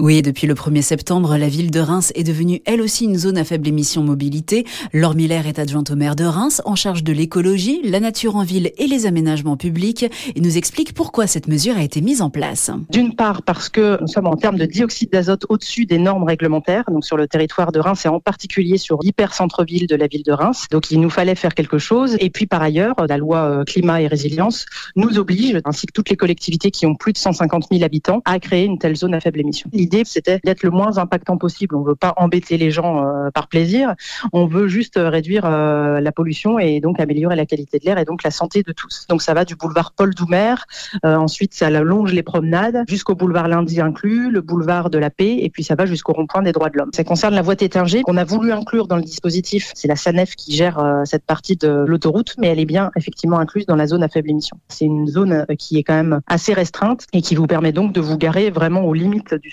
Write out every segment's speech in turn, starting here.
Oui, depuis le 1er septembre, la ville de Reims est devenue elle aussi une zone à faible émission mobilité. Laure Miller est adjointe au maire de Reims en charge de l'écologie, la nature en ville et les aménagements publics et nous explique pourquoi cette mesure a été mise en place. D'une part parce que nous sommes en termes de dioxyde d'azote au-dessus des normes réglementaires, donc sur le territoire de Reims et en particulier sur l'hyper-centre-ville de la ville de Reims. Donc il nous fallait faire quelque chose. Et puis par ailleurs, la loi euh, climat et résilience nous oblige, ainsi que toutes les collectivités qui ont plus de 150 000 habitants, à créer une telle zone à faible émission. L'idée, c'était d'être le moins impactant possible. On veut pas embêter les gens euh, par plaisir. On veut juste euh, réduire la pollution et donc améliorer la qualité de l'air et donc la santé de tous. Donc ça va du boulevard Paul Doumer, ensuite ça longe les promenades jusqu'au boulevard Lundi inclus, le boulevard de la Paix et puis ça va jusqu'au rond-point des droits de l'homme. Ça concerne la voie Tétinger qu'on a voulu inclure dans le dispositif. C'est la SANEF qui gère cette partie de l'autoroute, mais elle est bien effectivement incluse dans la zone à faible émission. C'est une zone qui est quand même assez restreinte et qui vous permet donc de vous garer vraiment aux limites du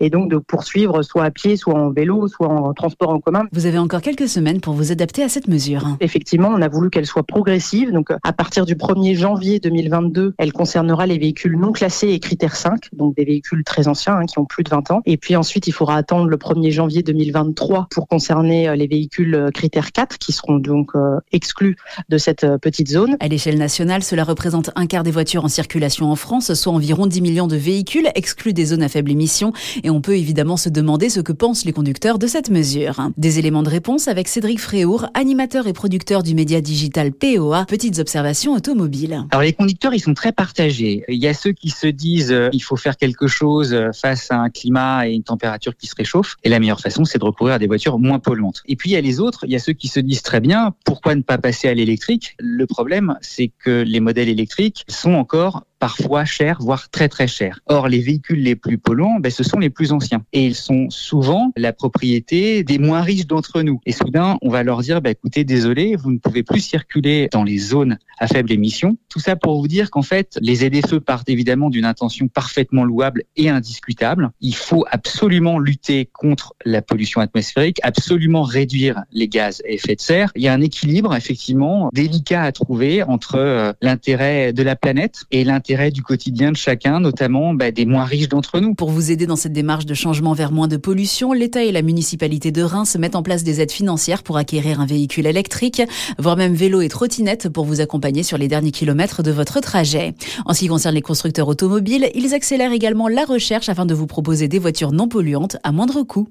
et donc de poursuivre soit à pied, soit en vélo, soit en transport en commun. Vous avez encore quelques semaines pour vous adapter à cette mesure. Effectivement, on a voulu qu'elle soit progressive. Donc à partir du 1er janvier 2022, elle concernera les véhicules non classés et critères 5, donc des véhicules très anciens hein, qui ont plus de 20 ans. Et puis ensuite, il faudra attendre le 1er janvier 2023 pour concerner euh, les véhicules euh, critères 4 qui seront donc euh, exclus de cette petite zone. À l'échelle nationale, cela représente un quart des voitures en circulation en France, soit environ 10 millions de véhicules exclus des zones à faible émission. Et on peut évidemment se demander ce que pensent les conducteurs de cette mesure. Des éléments de réponse avec Cédric Fréour, animateur et producteur du média digital POA, Petites Observations Automobiles. Alors les conducteurs, ils sont très partagés. Il y a ceux qui se disent euh, il faut faire quelque chose euh, face à un climat et une température qui se réchauffe. Et la meilleure façon, c'est de recourir à des voitures moins polluantes. Et puis il y a les autres, il y a ceux qui se disent très bien, pourquoi ne pas passer à l'électrique? Le problème, c'est que les modèles électriques sont encore parfois chers, voire très très chers. Or, les véhicules les plus polluants, ben, ce sont les plus anciens. Et ils sont souvent la propriété des moins riches d'entre nous. Et soudain, on va leur dire, ben, écoutez, désolé, vous ne pouvez plus circuler dans les zones à faible émission. Tout ça pour vous dire qu'en fait, les ZFE partent évidemment d'une intention parfaitement louable et indiscutable. Il faut absolument lutter contre la pollution atmosphérique, absolument réduire les gaz à effet de serre. Il y a un équilibre, effectivement, délicat à trouver entre euh, l'intérêt de la planète et l'intérêt du quotidien de chacun, notamment bah, des moins riches d'entre nous. Pour vous aider dans cette démarche de changement vers moins de pollution, l'État et la municipalité de Reims mettent en place des aides financières pour acquérir un véhicule électrique, voire même vélo et trottinette pour vous accompagner sur les derniers kilomètres de votre trajet. En ce qui concerne les constructeurs automobiles, ils accélèrent également la recherche afin de vous proposer des voitures non polluantes à moindre coût.